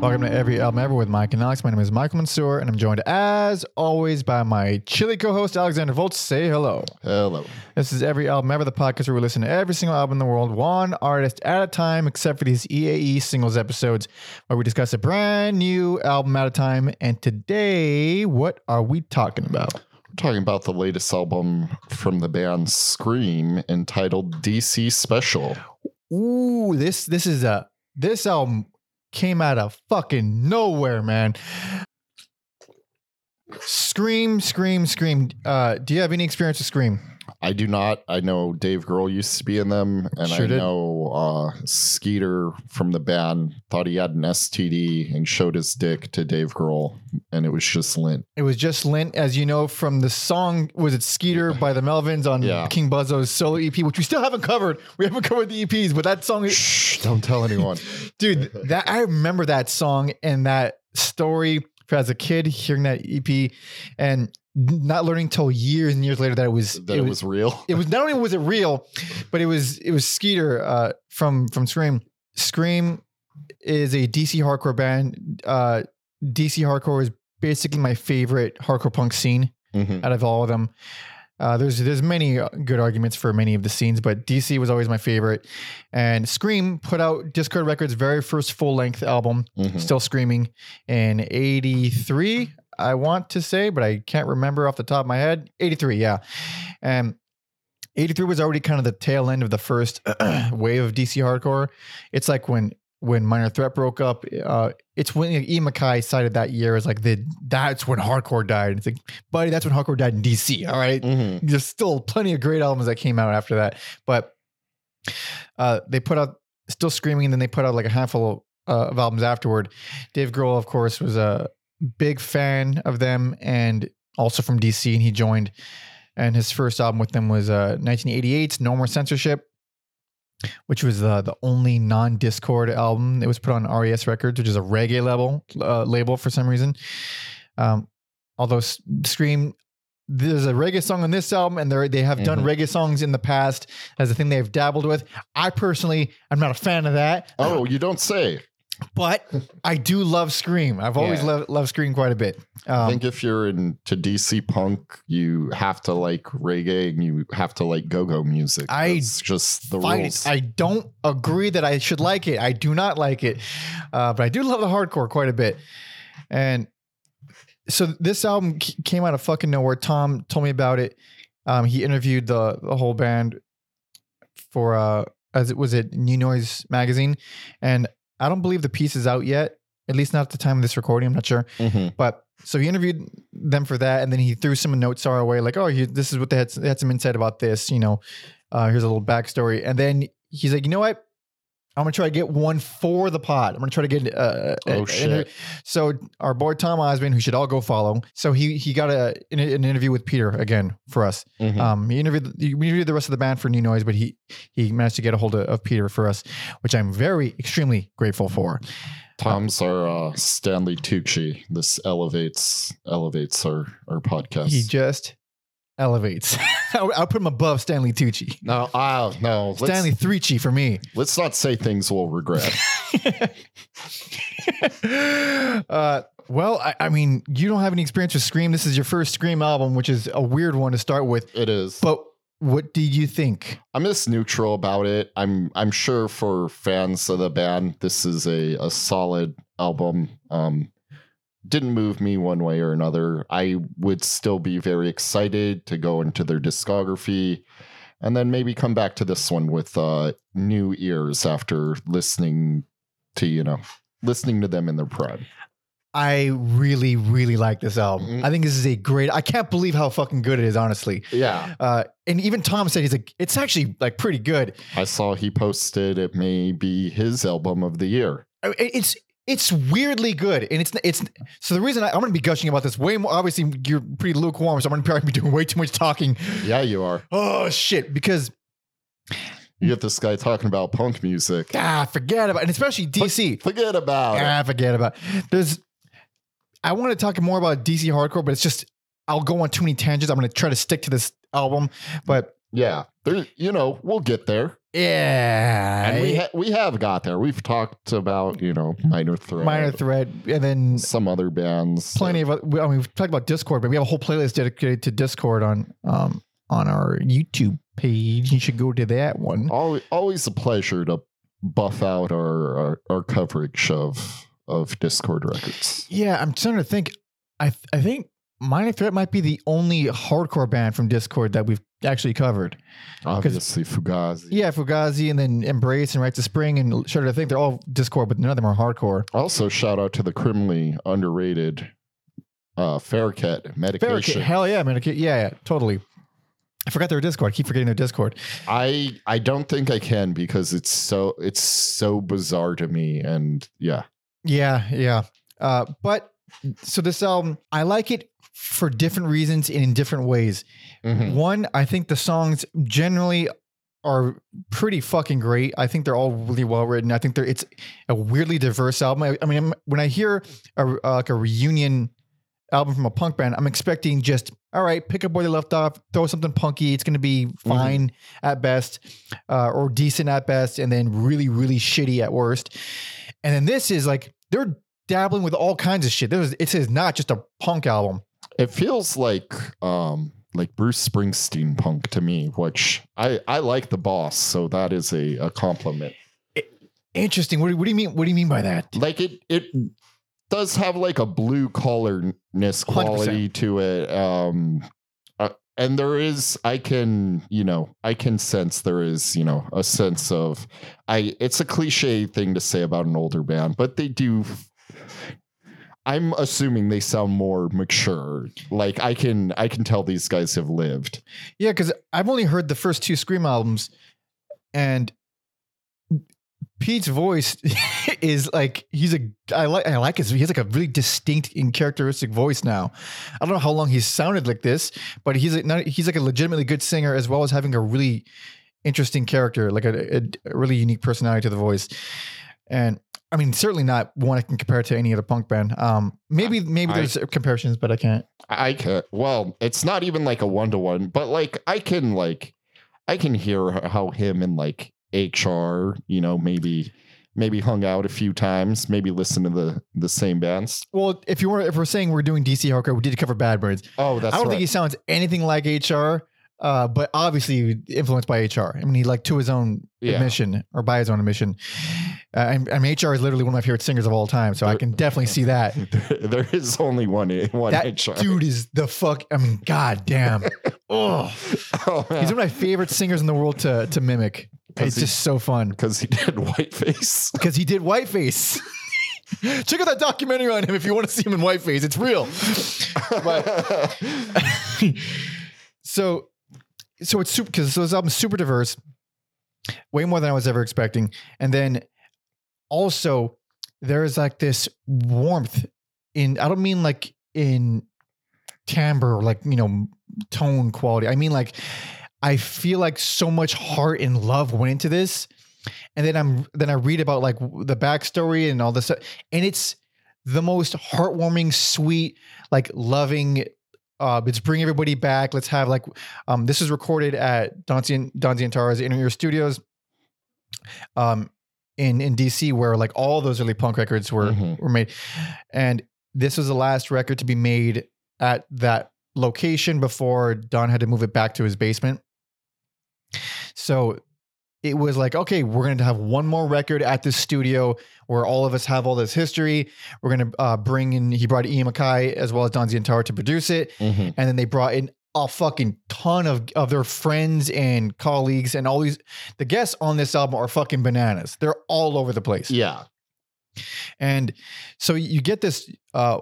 Welcome to Every Album Ever with Mike and Alex. My name is Michael Mansour, and I'm joined, as always, by my chilly co-host Alexander Volts. Say hello. Hello. This is Every Album Ever, the podcast where we listen to every single album in the world, one artist at a time, except for these EAE singles episodes, where we discuss a brand new album at a time. And today, what are we talking about? We're talking about the latest album from the band Scream entitled DC Special. Ooh, this this is a this album came out of fucking nowhere, man. Scream, scream, scream. Uh, do you have any experience with Scream? I do not. I know Dave Grohl used to be in them, and Sure I did. know uh, Skeeter from the band thought he had an STD and showed his dick to Dave Grohl, and it was just lint. It was just Lint, as you know from the song. Was it Skeeter by the Melvins on Yeah. King Buzzo's solo EP, which we still haven't covered. We haven't covered the EPs, but that song, Shh! Don't tell anyone. dude, that I remember that song and that story as a kid hearing that EP and not learning till years and years later that it was that it was real. it was not only was it real, but it was it was Skeeter uh, from from Scream. Scream is a DC hardcore band. Uh, DC hardcore is basically my favorite hardcore punk scene Mhm. out of all of them. Uh, there's there's many uh, good arguments for many of the scenes, but DC was always my favorite. And Scream put out Dischord Records' very first full length album, Mhm. Still Screaming, in '83. I want to say, but I can't remember off the top of my head. '83, yeah. And 83 was already kind of the tail end of the first wave of DC hardcore. It's like when when Minor Threat broke up. Uh, it's when E. Mackay cited that year as like the that's when hardcore died. It's like, buddy, that's when hardcore died in DC. All right? Mhm. there's still plenty of great albums that came out after that, but uh, they put out still screaming, and then they put out like a handful uh, of albums afterward. Dave Grohl, of course, was a big fan of them, and also from DC, and he joined. And his first album with them was uh, 1988's No More Censorship, which was uh, the only non-Dischord album. It was put on RAS Records, which is a reggae label uh, label for some reason. Um, although S- Scream, there's a reggae song on this album, and they they have done Mhm. reggae songs in the past as a thing they've dabbled with. I personally, I'm not a fan of that. Oh, you don't say. But I do love Scream. I've always Yeah. loved loved Scream quite a bit. I Um, think if you're into DC punk, you have to like reggae and you have to like go-go music. I That's just the fight rules. I don't agree that I should like it. I do not like it, uh, but I do love the hardcore quite a bit. And so this album came out of fucking nowhere. Tom told me about it. Um, he interviewed the the whole band for uh, as it was it New Noise magazine, and I don't believe the piece is out yet. At least not at the time of this recording. I'm not sure. Mhm. But so he interviewed them for that, and then he threw some notes our way, like, "Oh, here, this is what they had. They had some insight about this. You know, uh, here's a little backstory." And then he's like, "You know what? I'm gonna try to get one for the pod. I'm gonna try to get." Uh, Oh, a- shit. So our boy Tom Osman, who should all go follow, so he he got a an, an interview with Peter again for us. Mhm. Um, he interviewed he interviewed the rest of the band for New Noise, but he he managed to get a hold of, of Peter for us, which I'm very extremely grateful for. Tom's our uh, Stanley Tucci. This elevates elevates our our podcast. He just elevates. I'll, I'll put him above Stanley Tucci. no, ah, no. Stanley Threechy for me. let's not say things we'll regret. uh, well, I, I mean, you don't have any experience with Scream. This is your first Scream album, which is a weird one to start with. it is. But what did you think? I'm just neutral about it. I'm I'm sure for fans of the band, this is a, a solid album. Um, didn't move me one way or another. I would still be very excited to go into their discography and then maybe come back to this one with uh, new ears after listening to, you know, listening to them in their prime. I really, really like this album. Mhm. I think this is a great. I can't believe how fucking good it is, honestly. Yeah. Uh, and even Tom said he's like, it's actually like pretty good. I saw he posted it may be his album of the year. It's it's weirdly good, and it's it's. So the reason I, I'm going to be gushing about this way more. Obviously, you're pretty lukewarm, so I'm going to probably be doing way too much talking. Yeah, you are. Oh shit! Because You get this guy talking about punk music. ah, forget about, it. and especially DC. Forget about it. Ah, forget about. There's. I want to talk more about DC hardcore, but it's just I'll go on too many tangents. I'm going to try to stick to this album, but Yeah, there. You know, we'll get there. Yeah. And we ha- we have got there. We've talked about you know minor threat, Minor Threat, and then some other bands. plenty of. oth- I mean, we've talked about Dischord, but we have a whole playlist dedicated to Dischord on um on our YouTube page. You should go to that one. Always, always a pleasure to buff out our our, our coverage of of Dischord records. Yeah, I'm trying to think. I th- I think Minor Threat might be the only hardcore band from Dischord that we've actually covered. Obviously, Fugazi. Yeah, Fugazi and then Embrace and Rites of Spring and Shudder. I think they're all Dischord, but none of them are hardcore. Also, shout out to the criminally underrated uh, Faraquet medication. Faraquet, hell yeah, man. Yeah, yeah, totally. I forgot their Dischord. I keep forgetting their Dischord. I I don't think I can because it's so it's so bizarre to me, and yeah, Yeah, yeah. Uh, but so this album, I like it for different reasons and in different ways. Mhm. One, I think the songs generally are pretty fucking great. I think they're all really well written. I think they're it's a weirdly diverse album. I, I mean, when I hear a, uh, like a reunion album from a punk band, I'm expecting just all right, pick up where they left off, throw something punky. It's going to be fine at best, uh, or decent at best, and then really, really shitty at worst. And then this is like they're dabbling with all kinds of shit. This is, it is not just a punk album. It feels like um like Bruce Springsteen punk to me, which I I like the boss, so that is a, a compliment. Interesting. What, do- what do you mean? What do you mean by that? Like it it does have like a blue collarness quality to it. Um uh, and there is I can, you know, I can sense there is, you know, a sense of I it's a cliche thing to say about an older band, but they do I'm assuming they sound more mature. Like I can I can tell these guys have lived. Yeah, because I've only heard the first two Scream albums, and Pete's voice is like he's a I like I like his he has like a really distinct and characteristic voice now. I don't know how long he's sounded like this, but he's a, not, he's like a legitimately good singer as well as having a really interesting character, like a, a, a really unique personality to the voice. And I mean, certainly not one I can compare to any other punk band. Um, maybe maybe I- there's comparisons, but I can't. I can well, it's not even like a one to one, but like I can like I can hear how him and like HR, you know, maybe maybe hung out a few times, maybe listen to the the same bands. Well, if you were if we're saying we're doing DC hardcore, we did cover Bad Brains. Oh, that's I don't right. think he sounds anything like HR, uh, but obviously influenced by HR. I mean, he like to his own Yeah. admission or by his own admission. Uh, and, I mean, HR is literally one of my favorite singers of all time, so I can definitely see that. there is only one one That HR. dude is the fuck. I mean, god damn. oh, oh, he's one of my favorite singers in the world to to mimic. It's he- just so fun because he did whiteface. because he did Whiteface. Check out that documentary on him if you want to see him in Whiteface. It's real. but so so it's super because so this album's super diverse way more than i was ever expecting and then also there's like this warmth in i don't mean like in timbre like you know tone quality i mean like i feel like so much heart and love went into this and then i'm then i read about like the backstory and all this stuff and it's the most heartwarming sweet like loving uh, it's bring everybody back. Let's have like um, this is recorded at Donzi Don Zientara's Inner Ear Studios, um, in in DC, where like all those early punk records were Mhm. were made, and this was the last record to be made at that location before Don had to move it back to his basement. So it was like, okay, we're going to have one more record at this studio where all of us have all this history. We're going to uh, bring in, he brought Ian MacKaye as well as Don Zientara to produce it. Mhm. And then they brought in a fucking ton of, of their friends and colleagues and all these, the guests on this album are fucking bananas. They're all over the place. Yeah. And so you get this uh,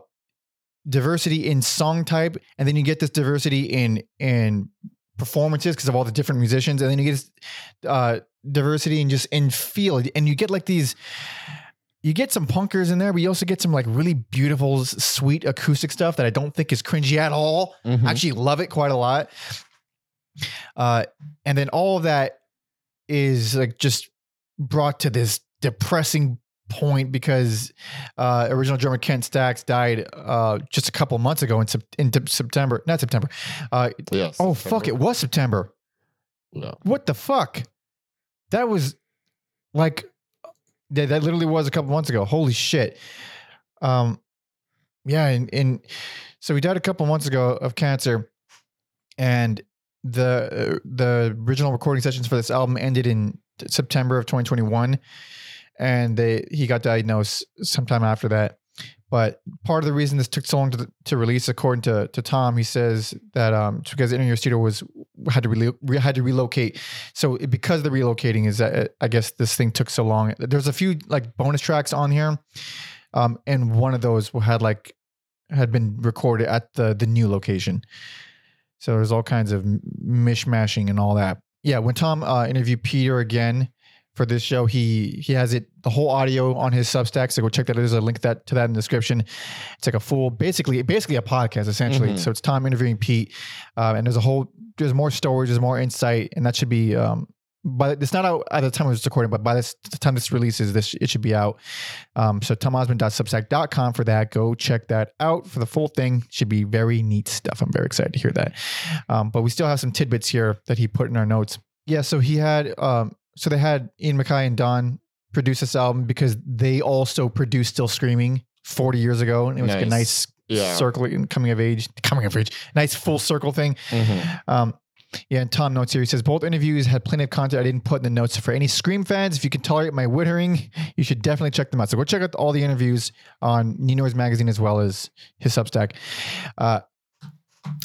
diversity in song type, and then you get this diversity in in performances because of all the different musicians, and then you get this uh, diversity in just in feel, and you get like these. You get some punkers in there, but you also get some like really beautiful, sweet acoustic stuff that I don't think is cringy at all. Mhm. I actually love it quite a lot. Uh, and then all of that is like just brought to this depressing point because uh, original drummer Kent Stax died uh, just a couple months ago in, in September, not September. Uh, Yes. oh fuck, it was September. Yeah. What the fuck? that was like that, that literally was a couple months ago. Holy shit. Um, yeah, and, and so he died a couple months ago of cancer, and the uh, the original recording sessions for this album ended in September of 2021, and they he got diagnosed sometime after that. But part of the reason this took so long to, to release, according to, to Tom, he says that um, because Inner Ear Studio was had to re- had to relocate. So because the relocating is that uh, I guess this thing took so long. There's a few like bonus tracks on here, um, and one of those had like had been recorded at the the new location. So there's all kinds of mishmashing and all that. Yeah, when Tom uh, interviewed Peter again for this show, he he has it the whole audio on his Substack. So go check that. There's a link that to that in the description. It's like a full, basically basically a podcast essentially. Mhm. So it's Tom interviewing Pete, uh, and there's a whole there's more stories, there's more insight, and that should be. Um, but it's not out at the time of this recording, but by this the time this releases, this it should be out. Um, so tomosman.substack.com for that. Go check that out for the full thing. Should be very neat stuff. I'm very excited to hear that. Um, but we still have some tidbits here that he put in our notes. Yeah, so he had um, so they had Ian MacKaye and Don produce this album because they also produced Still Screaming 40 years ago, and it was like a Nice. nice Yeah. circle coming of age, coming of age, nice full circle thing. Mhm. Um, yeah, and Tom notes here. He says both interviews had plenty of content I didn't put in the notes. For any Scream fans, if you can tolerate my whittering, you should definitely check them out. So go check out all the interviews on New Noise magazine as well as his Substack. Uh,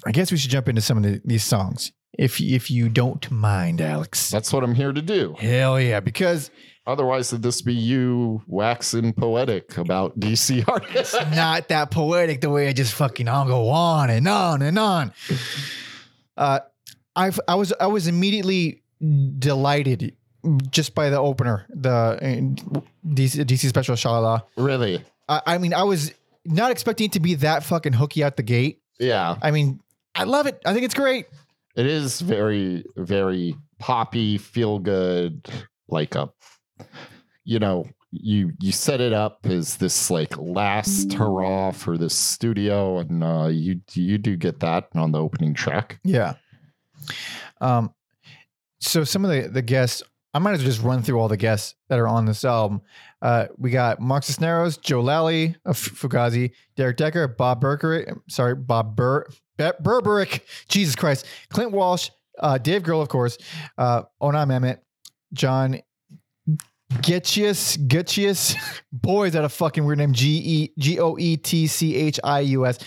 I guess we should jump into some of the, these songs, if if you don't mind, Alex. That's what I'm here to do. Hell yeah, because Otherwise, would this be you waxing poetic about DC artists? not that poetic the way I just fucking I'll go on and on and on. Uh, I I was I was immediately delighted just by the opener, the DC, DC Special Shala. really? I, I mean, I was not expecting it to be that fucking hooky out the gate. Yeah. I mean, I love it. I think it's great. It is very, very poppy, feel good, like a, you know, you you set it up as this like last hurrah for this studio, and uh, you you do get that on the opening track. Yeah. Um, so some of the the guests, I might as well just run through all the guests that are on this album. Uh, we got Mark Cisneros, Joe Lally of Fugazi, Derek Decker, Bob Burkerick, sorry, Bob Bur Berberich, Jesus Christ, Clint Walsh, uh, Dave Grohl, of course, uh, Onam Emmett, John Goetchius, Goetchius, boy, is that a fucking weird name? G E G O E T C H I U S.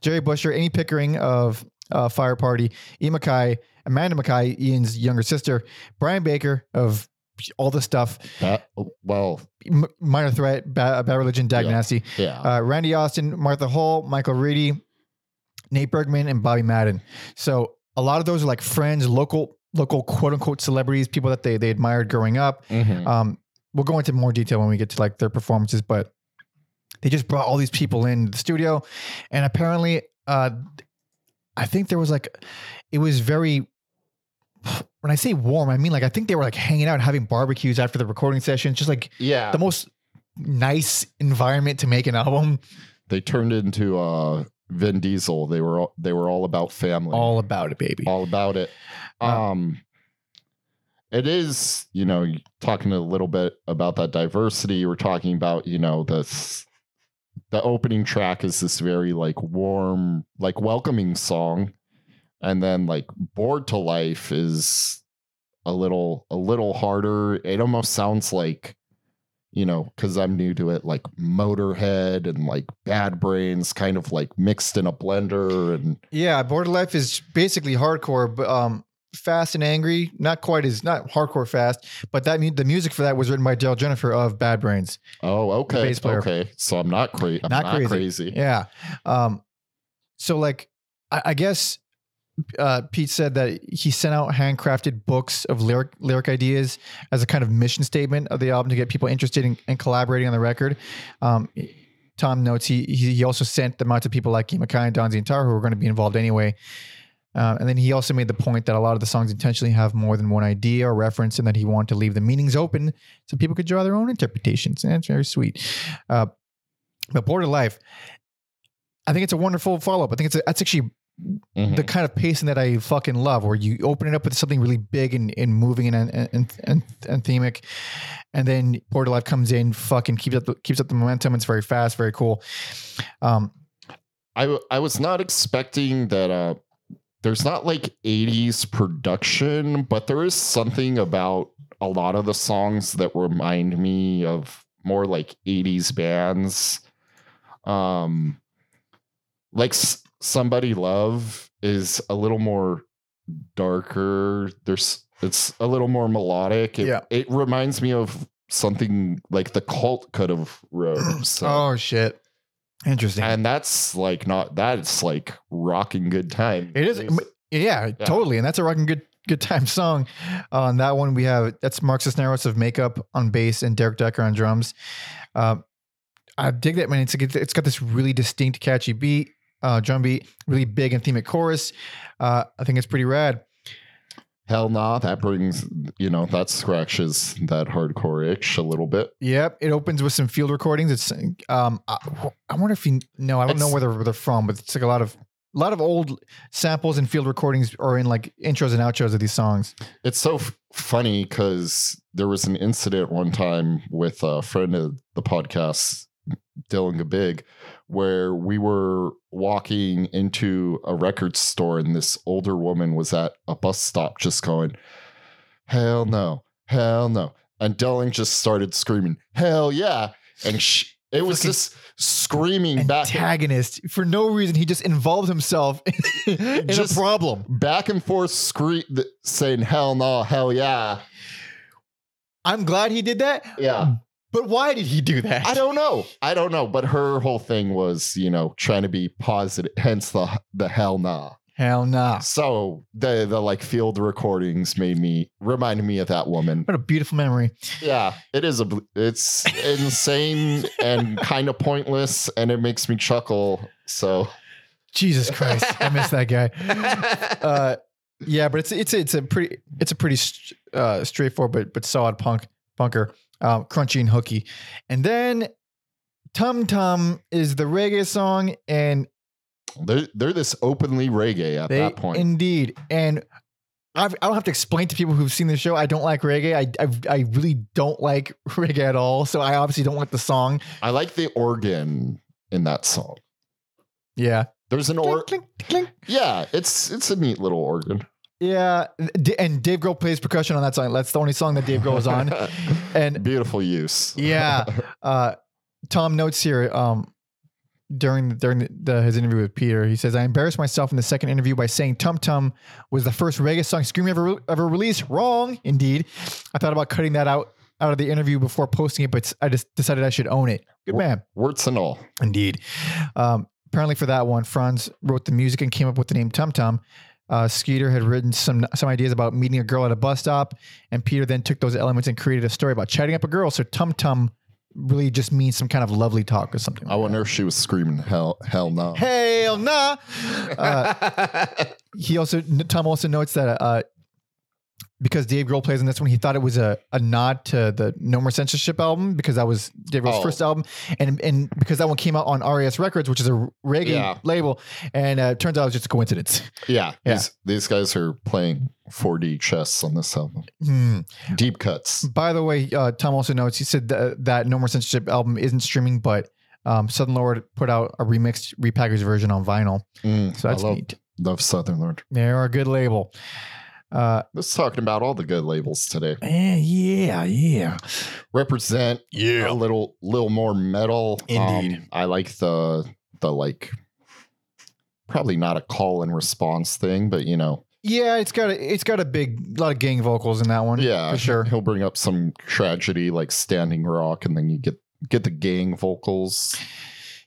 Jerry Busher, Amy Pickering of uh, Fire Party, E. Mackay, Amanda MacKaye, Ian's younger sister, Brian Baker of all the stuff, That, well, M- Minor Threat, Bad, Bad Religion, Dag Yeah. Nasty, yeah, uh, Randy Austin, Martha Hall, Michael Reedy, Nate Bergman, and Bobby Madden. So a lot of those are like friends, local, local quote unquote celebrities, people that they they admired growing up. Mhm. Um, we'll go into more detail when we get to like their performances, but they just brought all these people in the studio, and apparently, uh, I think there was like, it was very. When I say warm, I mean like I think they were like hanging out, and having barbecues after the recording sessions, just like yeah. the most nice environment to make an album. they turned into uh, Vin Diesel. They were all, they were all about family. All about it, baby. all about it. Uh, Um, it is, you know, talking a little bit about that diversity. We're talking about, you know, this. the opening track is this very like warm, like welcoming song, and then like "Bored to Life" is a little a little harder. It almost sounds like. You know, because I'm new to it, like Motorhead and like Bad Brains, kind of like mixed in a blender, and Yeah, Border Life is basically hardcore, but um, fast and angry. Not quite as not hardcore fast, but that the music for that was written by Darryl Jenifer of Bad Brains. Oh, okay. bass player. Okay. So I'm not crazy. I'm Not not, crazy. crazy. Yeah. Um, so like, I, I guess uh, Pete said that he sent out handcrafted books of lyric lyric ideas as a kind of mission statement of the album to get people interested in, in collaborating on the record. Um, Tom notes he he also sent them out to people like MacKaye and Don Zientara who were going to be involved anyway. Um, and then he also made the point that a lot of the songs intentionally have more than one idea or reference, and that he wanted to leave the meanings open so people could draw their own interpretations. And that's very sweet. Uh, but Border Life, I think it's a wonderful follow up. I think it's a, that's actually Mhm. the kind of pacing that I fucking love, where you open it up with something really big and, and moving and and, and and and themic, and then Portal Life comes in, fucking keeps up the, keeps up the momentum. It's very fast, very cool. Um, I w- I was not expecting that. Uh, there's not like 80s production, but there is something about a lot of the songs that remind me of more like 80s bands. Um, like Somebody Love is a little more darker. There's it's a little more melodic. It, Yeah. it reminds me of something like the cult could have wrote. So oh shit, interesting. and that's like not that's like rocking good time. It is, It's- yeah, totally, and that's a rocking good good time song. On that one, we have that's Mark Cisneros of Makeup on bass and Derek Decker on drums. Um, I dig that man. It's it's got this really distinct, catchy beat, uh, drum beat, really big and themic chorus. Uh, I think it's pretty rad. Hell nah, that brings you know that scratches that hardcore itch a little bit. Yep, it opens with some field recordings. It's um, I, I wonder if you know. I don't know where they're, where they're from, but it's like a lot of a lot of old samples and field recordings are in like intros and outros of these songs. It's so f- funny because there was an incident one time with a friend of the podcast, Dylan Gabig, where we were walking into a record store and this older woman was at a bus stop just going, Hell no, hell no. And Delling just started screaming, Hell yeah. And sh it was just screaming back Antagonist for no reason. He just involved himself in Just- a problem. back and forth scree- saying hell no, hell yeah. I'm glad he did that, Yeah. But why did he do that? I don't know. I don't know. But her whole thing was, you know, trying to be positive, hence the the hell nah. Hell nah. So the the like field recordings made me reminded me of that woman. What a beautiful memory. Yeah, it is a it's insane and kind of pointless, and it makes me chuckle. So Jesus Christ, I miss that guy. Uh, yeah, but it's it's it's a pretty it's a pretty uh, straightforward but but solid punk bunker, um, crunchy and hooky. And then Tum Tum is the reggae song, and they're they're this openly reggae at they that point. indeed and. I've, I don't have to explain to people who've seen the show. I don't like reggae. I, I I really don't like reggae at all. So I obviously don't like the song. I like the organ in that song. Yeah, There's an or Clink, clink, clink. yeah, it's it's a neat little organ. Yeah. And Dave Grohl plays percussion on that song. That's the only song that Dave Grohl is on. And Beautiful use. Yeah. Uh, Tom notes here um, during during the, the, his interview with Peter. He says, "I embarrassed myself in the second interview by saying Tum Tum was the first reggae song Scream ever ever released. Wrong, indeed. I thought about cutting that out out of the interview before posting it, but I just decided I should own it. Good man, Words and all. indeed. Um, apparently, for that one, Franz wrote the music and came up with the name Tum Tum." Uh, Skeeter had written some some ideas about meeting a girl at a bus stop, and Peter then took those elements and created a story about chatting up a girl. So Tum Tum really just means some kind of lovely talk or something. I wonder if she was screaming hell hell no. Hell nah. Uh, he also Tom also notes that uh, because Dave Grohl plays in this one, he thought it was a, a nod to the No More Censorship album because that was Dave Grohl's Oh. first album, and and because that one came out on RAS Records, which is a reggae Yeah. label, and uh, it turns out it was just a coincidence. yeah, Yeah. These, these guys are playing 4D chess on this album. Hmm. Deep cuts. By the way, uh, Tom also notes he said that, that No More Censorship album isn't streaming, but um, Southern Lord put out a remixed, repackaged version on vinyl, Mm, so that's I love, neat. love Southern Lord. They're a good label. Uh, Let's talking about all the good labels today. eh, yeah, yeah. Represent yeah. a little little more metal. Indeed. Um, I like the the like probably not a call and response thing, but you know, Yeah, it's got a it's got a big lot of gang vocals in that one. yeah, for sure. He'll bring up some tragedy like Standing Rock, and then you get get the gang vocals.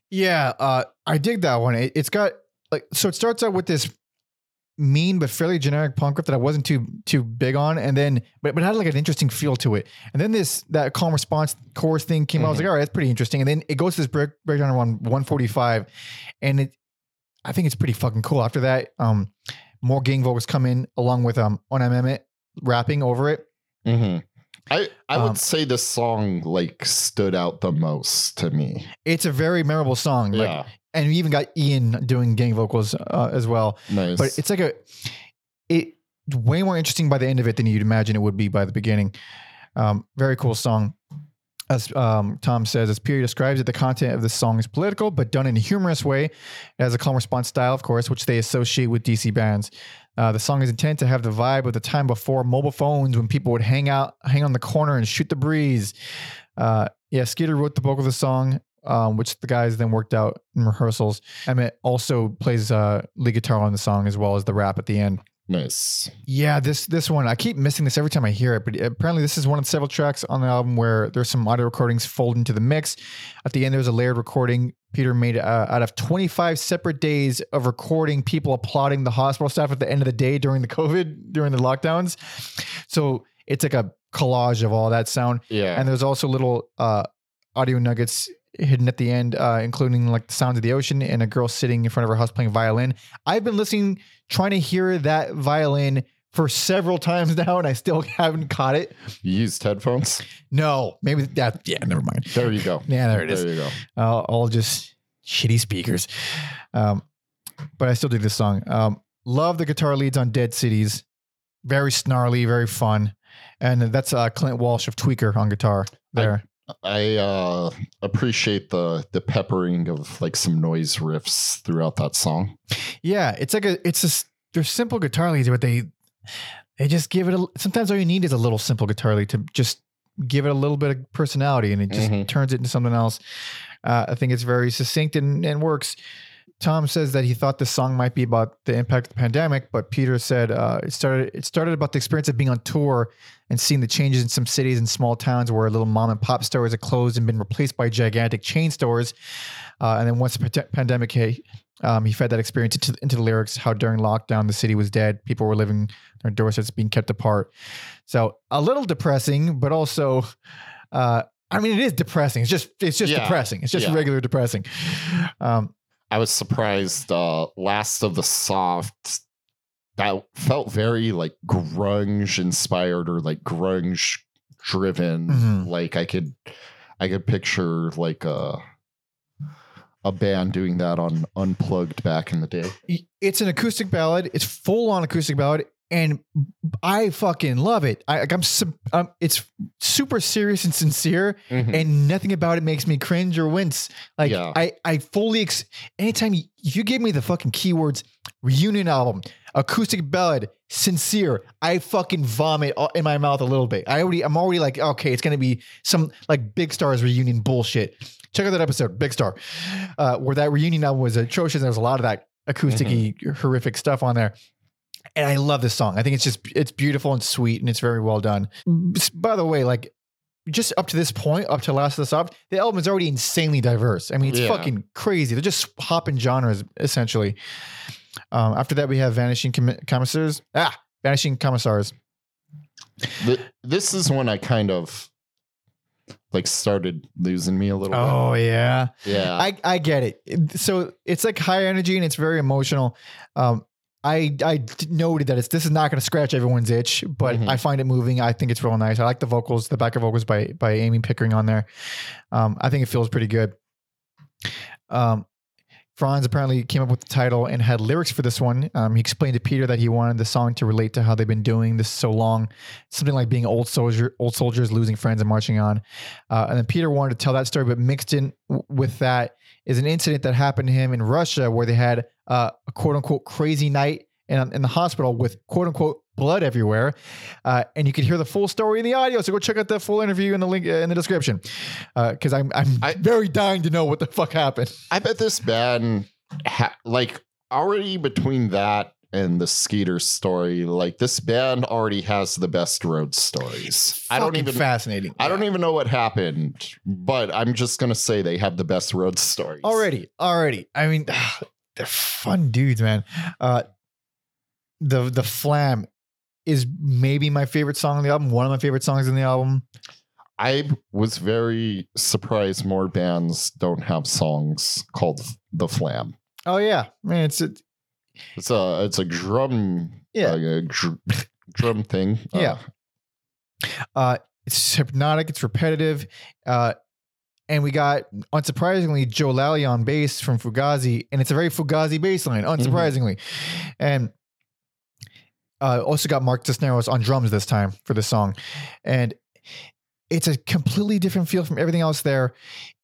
Yeah, uh, I dig that one. It, it's got like so it starts out with this mean but fairly generic punk riff that I wasn't too too big on, and then but but it had like an interesting feel to it. And then this that calm response chorus thing came out. I was like, all right, that's pretty interesting. And then it goes to this break, breakdown around 145, and it I think it's pretty fucking cool. After that, um, more gang vocals come in along with um on Emmett rapping over it. Mm-hmm. I I would Um, say this song like stood out the most to me. It's a very memorable song. Like, yeah, and we even got Ian doing gang vocals uh, as well. nice. But it's like a it way more interesting by the end of it than you'd imagine it would be by the beginning. Um, very cool song. As um, Tom says, as Peter describes it, the content of the song is political, but done in a humorous way. It has a calm response style, of course, which they associate with DC bands. Uh, the song is intended to have the vibe of the time before mobile phones, when people would hang out, hang on the corner, and shoot the breeze. Uh, yeah, Skeeter wrote the bulk of the song, um, which the guys then worked out in rehearsals. Emmett also plays uh, lead guitar on the song as well as the rap at the end. Nice. Yeah, this this one I keep missing this every time I hear it, but apparently this is one of several tracks on the album where there's some audio recordings folded into the mix. At the end, there's a layered recording Peter made uh, out of 25 separate days of recording people applauding the hospital staff at the end of the day during the COVID during the lockdowns. So it's like a collage of all that sound, Yeah, and there's also little uh, audio nuggets hidden at the end, uh, including like the sounds of the ocean and a girl sitting in front of her house playing violin. I've been listening, trying to hear that violin for several times now, and I still haven't caught it. you used headphones. No, maybe that. Yeah, never mind. There you go. Yeah, there it is. There you go. Uh, all just shitty speakers. Um, but I still dig this song. Um, love the guitar leads on Dead Cities. Very snarly, very fun. And that's uh, Clint Walsh of Tweaker on guitar there. I uh, appreciate the the peppering of like some noise riffs throughout that song. Yeah, it's like a it's just they're simple guitar leads, but they they just give it a sometimes all you need is a little simple guitar lead to just give it a little bit of personality and it just Mhm. turns it into something else. Uh, I think it's very succinct and, and works. Tom says that he thought the song might be about the impact of the pandemic, but Peter said uh, it started it started about the experience of being on tour and seeing the changes in some cities and small towns where little mom and pop stores had closed and been replaced by gigantic chain stores. Uh, and then once the pandemic hit, um, he fed that experience into, into the lyrics. How during lockdown the city was dead, people were living their doorsteps being kept apart. So a little depressing, but also, uh, I mean, it is depressing. It's just it's just Yeah. depressing. It's just Yeah. regular depressing. Um, I was surprised. Uh, Last of the Soft that felt very like grunge inspired or like grunge driven. Mhm. Like I could, I could picture like a a band doing that on Unplugged back in the day. it's an acoustic ballad. It's full on acoustic ballad, and I fucking love it. I, like I'm, um, it's super serious and sincere, and nothing about it makes me cringe or wince. Like Yeah. I, I fully. Ex- anytime you, you give me the fucking keywords reunion album, acoustic ballad, sincere, I fucking vomit in my mouth a little bit. I already, I'm already like, okay, it's gonna be some like Big Stars reunion bullshit. Check out that episode, Big Star, uh, where that reunion album was atrocious. There was a lot of that acousticy horrific stuff on there. And I love this song. I think it's just it's beautiful and sweet and it's very well done. By the way, like just up to this point, up to Last of the Soft, the album is already insanely diverse. I mean, it's Yeah. fucking crazy. They're just hopping genres essentially. Um, after that, we have Vanishing Com- Commissars. Ah, Vanishing Commissars. Th- this is when I kind of like started losing me a little Oh yeah, bit. Yeah. I I get it. It- So it's like high energy and it's very emotional. Um, I I noted that it's this is not going to scratch everyone's itch, but Mhm. I find it moving. I think it's real nice. I like the vocals, the backup vocals by by Amy Pickering on there. Um, I think it feels pretty good. Um, Franz apparently came up with the title and had lyrics for this one. Um, he explained to Peter that he wanted the song to relate to how they've been doing this so long, something like being old soldier, old soldiers losing friends and marching on. Uh, and then Peter wanted to tell that story, but mixed in with that is an incident that happened to him in Russia where they had uh, a quote unquote crazy night in, in the hospital with quote unquote blood everywhere. Uh, and you can hear the full story in the audio. So go check out the full interview in the link uh, in the description. Because I'm, I'm I- very dying to know what the fuck happened. I bet this band, ha- like, already between that and the Skeeter story, like, this band already has the best road stories. I don't even. fascinating. I don't even know what happened, but I'm just gonna say they have the best road stories already already i mean they're fun dudes man uh the the flam is maybe my favorite song on the album one of my favorite songs in the album I was very surprised more bands don't have songs called the Flam. oh yeah man it's it, It's a it's a drum Yeah. uh, a dr- drum thing. Yeah. Uh, uh it's hypnotic. It's repetitive. Uh, and we got, unsurprisingly, Joe Lally on bass from Fugazi, and it's a very Fugazi bass line, unsurprisingly. And uh, also got Mark Cisneros on drums this time for the song. And it's a completely different feel from everything else there.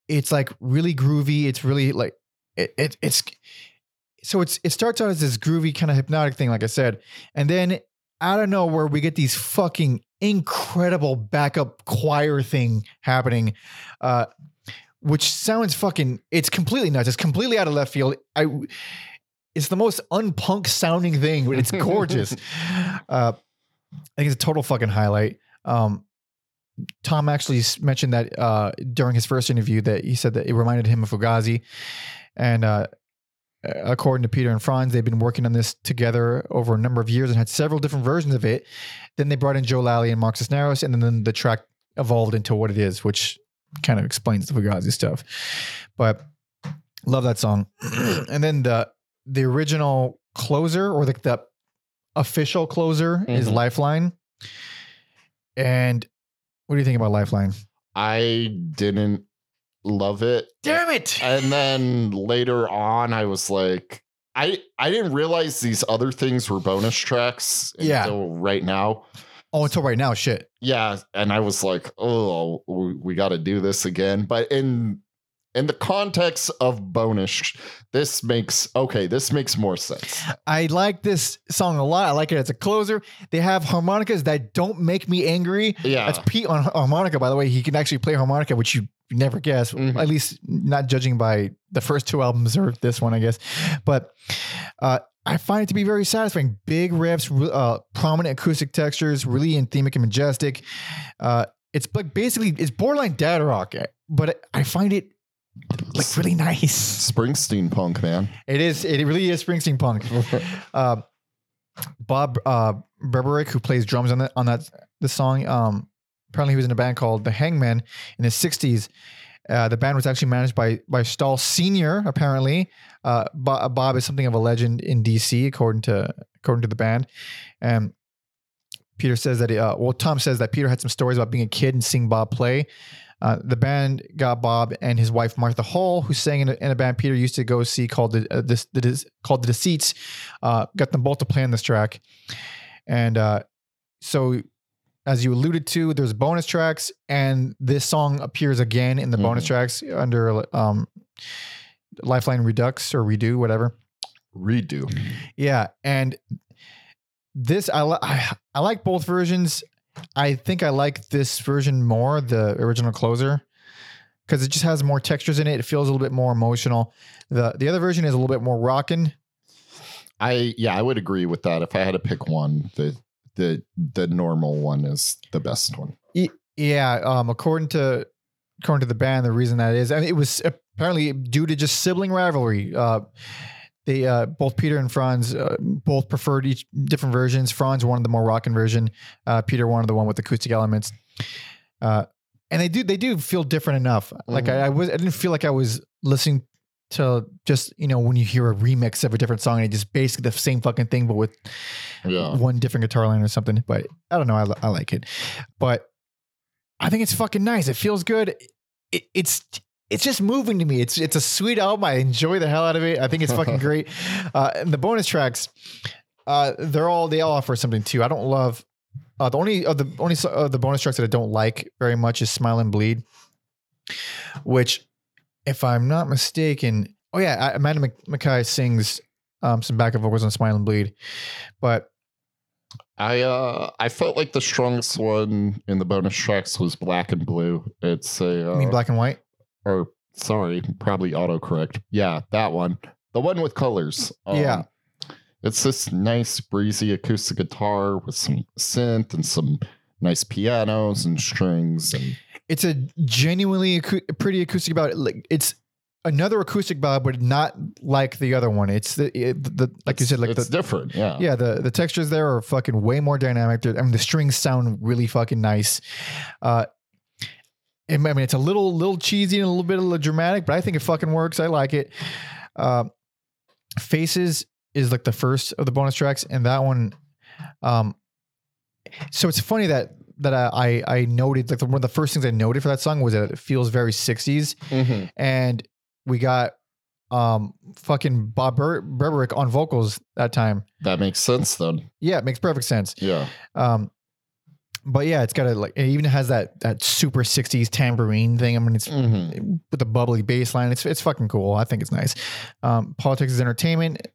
It's like really groovy. It's really like, it, it it's, so it's it starts out as this groovy kind of hypnotic thing, like I said, and then out of nowhere we get these fucking incredible backup choir thing happening, uh, which sounds fucking. It's completely nuts. It's completely out of left field. I. It's the most unpunk sounding thing, but it's gorgeous. uh, I think it's a total fucking highlight. Um, Tom actually mentioned that uh, during his first interview that he said that it reminded him of Fugazi, and uh, according to Peter and Franz, they've been working on this together over a number of years and had several different versions of it. Then they brought in Joe Lally and Mark Cisneros, and then the track evolved into what it is, which kind of explains the Fugazi stuff. But love that song. and then the the original closer or the, the official closer is Mhm. Lifeline. And what do you think about Lifeline? I didn't love it. Damn it! And then later on, I was like, I I didn't realize these other things were bonus tracks Yeah. until right now. oh, until right now, shit. Yeah, and I was like, oh, we, we got to do this again. But in in the context of bonus, this makes okay. This makes more sense. I like this song a lot. I like it as a closer. They have harmonicas that don't make me angry. Yeah, That's Pete on harmonica, by the way. He can actually play harmonica, which you never guess. Mhm. At least not judging by the first two albums or this one, I guess. But uh, I find it to be very satisfying. Big riffs, uh, prominent acoustic textures, really anthemic and majestic. Uh, it's like basically it's borderline dad rock, but I find it like really nice. Springsteen punk man. It is. It really is Springsteen punk. Uh, Bob uh, Berberich, who plays drums on that on that the song, um, apparently he was in a band called The Hangmen in his '60s. Uh, the band was actually managed by by Stahl Senior. Apparently, uh, Bo- Bob is something of a legend in DC, according to according to the band. And Peter says that, uh, well, Tom says that Peter had some stories about being a kid and seeing Bob play. Uh, the band got Bob and his wife Martha Hall, who sang in a, in a band Peter used to go see called the uh, this called the Deceits. Uh, got them both to play on this track, and uh, so as you alluded to, there's bonus tracks, and this song appears again in the bonus Mhm. tracks under um, Lifeline Redux or Redo, whatever. Redo. Yeah, and this I, li- I I like both versions. I think I like this version more, the original closer, because it just has more textures in it. It feels a little bit more emotional. the The other version is a little bit more rocking. I yeah, I would agree with that. If I had to pick one, the the the normal one is the best one. Yeah, um, according to according to the band, the reason that is, mean, it was apparently due to just sibling rivalry. Uh, they uh, both Peter and Franz uh, both preferred each different versions. Franz wanted the more rockin' version. Uh, Peter wanted the one with acoustic elements. Uh, and they do they do feel different enough. Like I, Mhm. I was I didn't feel like I was listening to just you know when you hear a remix of a different song and it's just basically the same fucking thing but with Yeah. one different guitar line or something. But I don't know. I, I like it, but I think it's fucking nice. It feels good. It, it's it's just moving to me. It's it's a sweet album. I enjoy the hell out of it. I think it's fucking great. Uh, and the bonus tracks, uh, they're all they all offer something too. I don't love. Uh, the only of the only of the bonus tracks that I don't like very much is "Smile and Bleed," which, if I'm not mistaken, oh yeah, I- Amanda MacKaye sings um, some backup vocals on "Smile and Bleed," but I uh I felt like the strongest one in the bonus tracks was black and blue. It's a uh, I mean black and white. Or sorry, probably autocorrect. Yeah, that one. The one with colors. Um, Yeah. It's this nice breezy acoustic guitar with some synth and some nice pianos and strings and it's a genuinely acou- pretty acoustic ballad. Like it's another acoustic ballad, but not like the other one. It's the it, the like you said, like it's the different. Yeah. yeah the the textures there are fucking way more dynamic. I mean, the strings sound really fucking nice. Uh, I mean, it's a little little cheesy and a little bit of dramatic, but I think it fucking works. I like it. Uh, Faces is like the first of the bonus tracks, and that one. Um, so it's funny that that I I I noted like the, one of the first things I noted for that song was that it feels very 60s, Mhm. and we got um fucking Bob Ber- Berberich on vocals that time. That makes sense then. Yeah, it makes perfect sense. Yeah. Um, but yeah, it's got a like it even has that that super 60s tambourine thing. I mean, it's Mhm. with the bubbly bass line. It's it's fucking cool. I think it's nice. Um, politics is entertainment.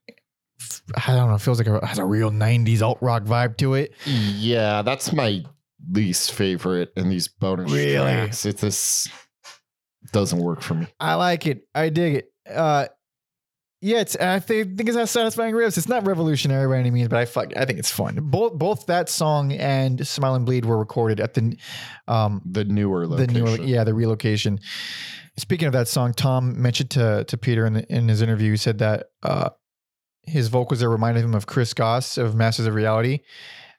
I don't know. It feels like it has a real '90s alt rock vibe to it. Yeah, that's my least favorite in these bonus Really? tracks. It this doesn't work for me. I like it. I dig it. Uh, yeah, it's. I think, think it's has satisfying riffs. It's not revolutionary by any means, but I fuck. I think it's fun. Both both that song and "Smile and Bleed" were recorded at the um The newer location. the location. new yeah the relocation. Speaking of that song, Tom mentioned to to Peter in, the, in his interview. He said that uh, his vocals are reminded him of Chris Goss of Masters of Reality.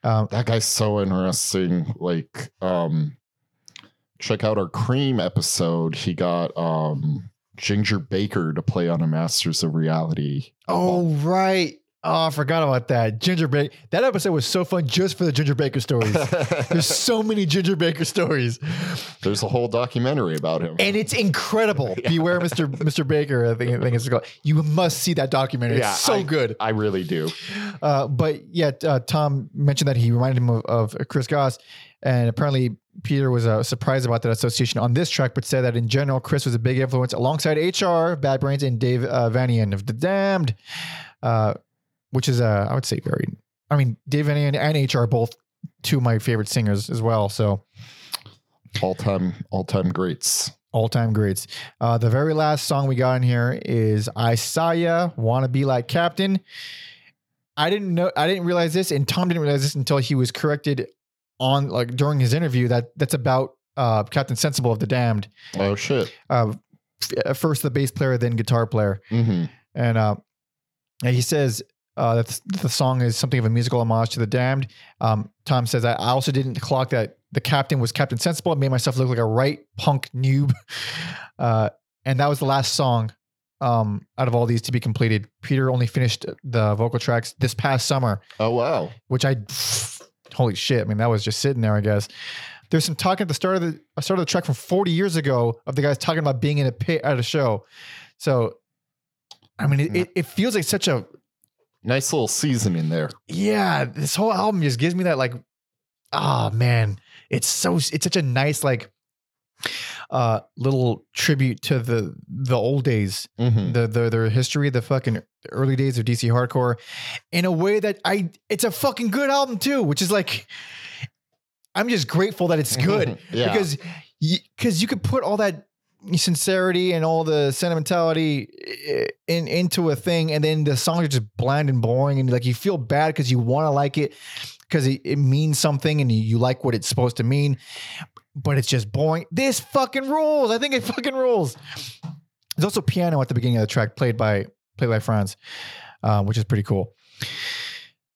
Um, that guy's so interesting. Like, um, check out our cream episode. He got um Ginger Baker to play on a Masters of Reality. oh right. Oh, I forgot about that. Ginger Baker. That episode was so fun just for the Ginger Baker stories. There's so many Ginger Baker stories, There's a whole documentary about him. and it's incredible. Beware, Mr. Mr. Baker. I think, I think it's called. You must see that documentary. Yeah, it's so I- good. I really do. Uh, but yeah, uh, Tom mentioned that he reminded him of, of Chris Goss, and apparently Peter was uh, surprised about that association on this track, but said that in general, Chris was a big influence alongside HR, Bad Brains, and Dave uh, Vanian of The Damned, uh, which is uh, I would say very. I mean, Dave Vanian and HR are both two of my favorite singers as well. So All time, all time greats. all time greats. Uh, the very last song we got in here is I Saw Ya, Wanna Be Like Captain. I didn't know, I didn't realize this, and Tom didn't realize this until he was corrected on like during his interview that that's about uh, Captain Sensible of the Damned. Oh shit. Uh, f- at first the bass player, then guitar player, hmm and uh, and he says. Uh, that the song is something of a musical homage to the Damned. Um, Tom says I I also didn't clock that the captain was Captain Sensible. I made myself look like a right punk noob. Uh, and that was the last song um, out of all these to be completed. Peter only finished the vocal tracks this past summer, Oh wow. which I holy shit. I mean, that was just sitting there, I guess. There's some talking at the start of the uh, start of the track from 40 years ago of the guys talking about being in a pit at a show. So, I mean, it, it, it feels like such a Nice little seasoning there. yeah. This whole album just gives me that like, oh man, it's so it's such a nice like uh little tribute to the the old days Mhm. the the their history, the fucking early days of DC hardcore, in a way that I it's a fucking good album too, which is like I'm just grateful that it's good yeah. because because you could put all that sincerity and all the sentimentality in into a thing, and then the songs are just bland and boring, and like you feel bad because you want to like it because it, it means something and you, you like what it's supposed to mean, but it's just boring. This fucking rules. I think it fucking rules. There's also piano at the beginning of the track played by played by Franz, uh, which is pretty cool.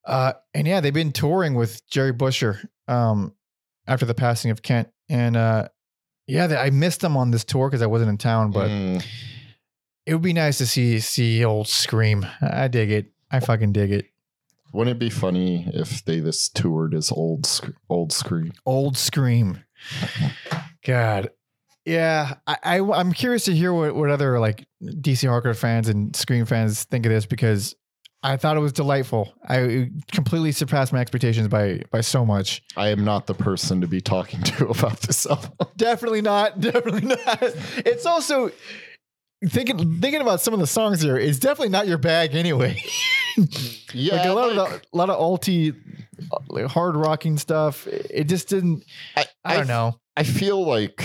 Uh, and yeah, they've been touring with Jerry Busher um, after the passing of Kent, and uh, yeah, they, I missed them on this tour because I wasn't in town, but Mm. it would be nice to see see old Scream. I dig it. I fucking dig it. wouldn't it be funny if they this toured as old old screen? Old Scream. God. Yeah, I, I I'm curious to hear what, what other like DC hardcore fans and Scream fans think of this because I thought it was delightful. I completely surpassed my expectations by by so much. I am not the person to be talking to about this album. Definitely not. Definitely not. It's also thinking thinking about some of the songs here. It's definitely not your bag anyway. Yeah, like a lot like, of the, a lot of alty, uh, like hard rocking stuff. It just didn't. I, I don't know. I feel like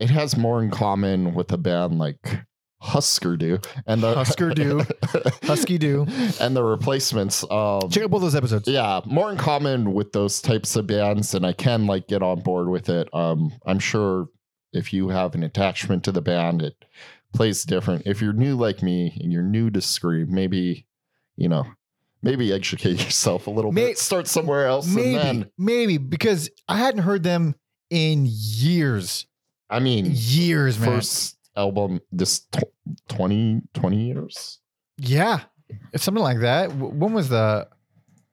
it has more in common with a band like Husker Du and the Husker Du. Husky do. and the replacements. Um, Check out both those episodes. yeah, more in common with those types of bands, and I can like get on board with it. Um, I'm sure if you have an attachment to the band, it plays different. If you're new like me and you're new to Scream, maybe you know, maybe educate yourself a little May- bit. Start somewhere else, Maybe, and then maybe because I hadn't heard them in years, I mean, years, man. first album this tw 20 20 years. Yeah, it's something like that. When was the?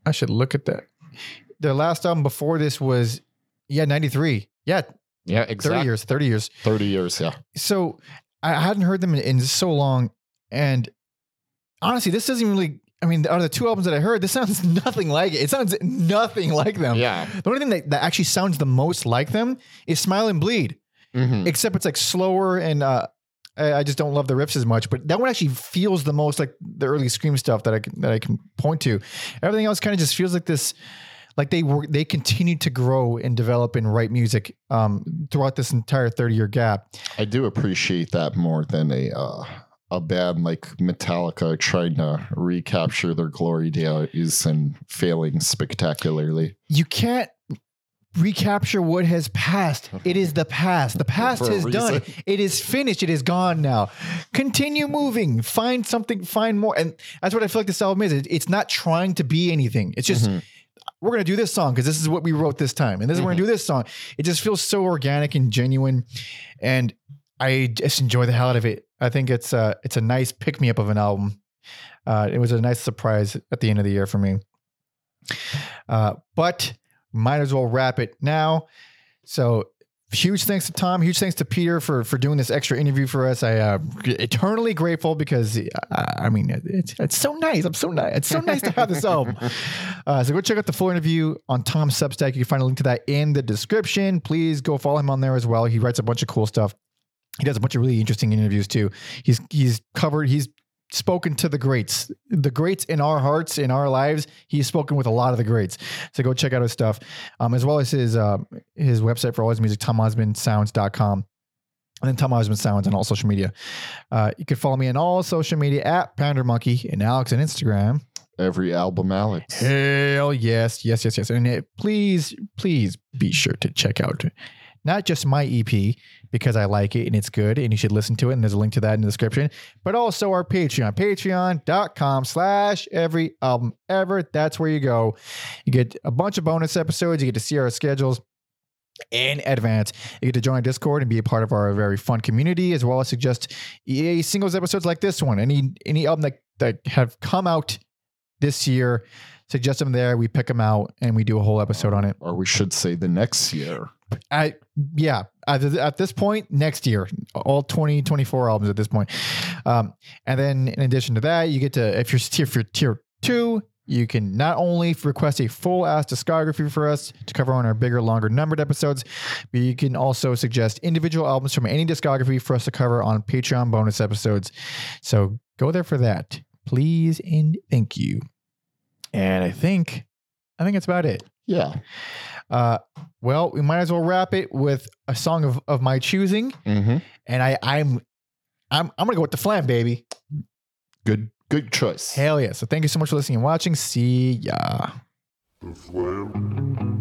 I should look at that. their last album before this was yeah, 93. Yeah, Yeah, 30 years, 30 years. 30 years, yeah. So I hadn't heard them in, in so long. And honestly, this doesn't really, I mean, out of the two albums that I heard, this sounds nothing like it. It sounds nothing like them. Yeah. The only thing that, that actually sounds the most like them is Smile and Bleed, Mhm. except it's like slower and uh, I, I just don't love the riffs as much. But that one actually feels the most like the early Scream stuff that I can, that I can point to. Everything else kind of just feels like this, like they were they continued to grow and develop and write music um, throughout this entire thirty year gap. I do appreciate that more than a uh, a band like Metallica trying to recapture their glory days and failing spectacularly. you can't recapture what has passed. It is the past. The past has done. It is finished. It is gone now. Continue moving. Find something. Find more. And that's what I feel like this album is. It- It's not trying to be anything. It's just Mhm. we're gonna do this song because this is what we wrote this time, and this is we're gonna do this song. It just feels so organic and genuine, and I just enjoy the hell out of it. I think it's a it's a nice pick me up of an album. Uh, it was a nice surprise at the end of the year for me. Uh, but might as well wrap it now. So huge thanks to Tom. Huge thanks to Peter for for doing this extra interview for us. I uh, eternally grateful because uh, I mean it's it's so nice. I'm so nice. It's so nice to have this album. Uh, so go check out the full interview on Tom's Substack. You can find a link to that in the description. Please go follow him on there as well. He writes a bunch of cool stuff. He does a bunch of really interesting interviews too. He's he's covered. He's spoken to the greats, the greats in our hearts, in our lives. He's spoken with a lot of the greats. So go check out his stuff, um, as well as his um, his website for all his music, tomosmansounds.com. And then Tom Osman Sounds on all social media. Uh, you can follow me on all social media at Pander Monkey and Alex on Instagram. Every album, Alex. Hell yes, yes, yes, yes. And it, please, please be sure to check out not just my EP because I like it and it's good and you should listen to it. And there's a link to that in the description, but also our Patreon, patreon.com slash every album ever. That's where you go. You get a bunch of bonus episodes. You get to see our schedules in advance. You get to join Discord and be a part of our very fun community, as well as suggest EA singles episodes like this one. Any any album that, that have come out this year, suggest them there. We pick them out and we do a whole episode on it. Or we should say the next year. I yeah. At, at this point, next year, all 2024 albums at this point. Um, and then in addition to that, you get to if you're tier if you're tier two, you can not only request a full ass discography for us to cover on our bigger, longer numbered episodes, but you can also suggest individual albums from any discography for us to cover on Patreon bonus episodes. So go there for that, please and thank you. And I think, I think that's about it. Yeah. Uh, well, we might as well wrap it with a song of, of my choosing, hmm and I I'm I'm I'm gonna go with the Flam, baby. Good. Good choice. Hell yeah! So thank you so much for listening and watching. See ya. The Flam.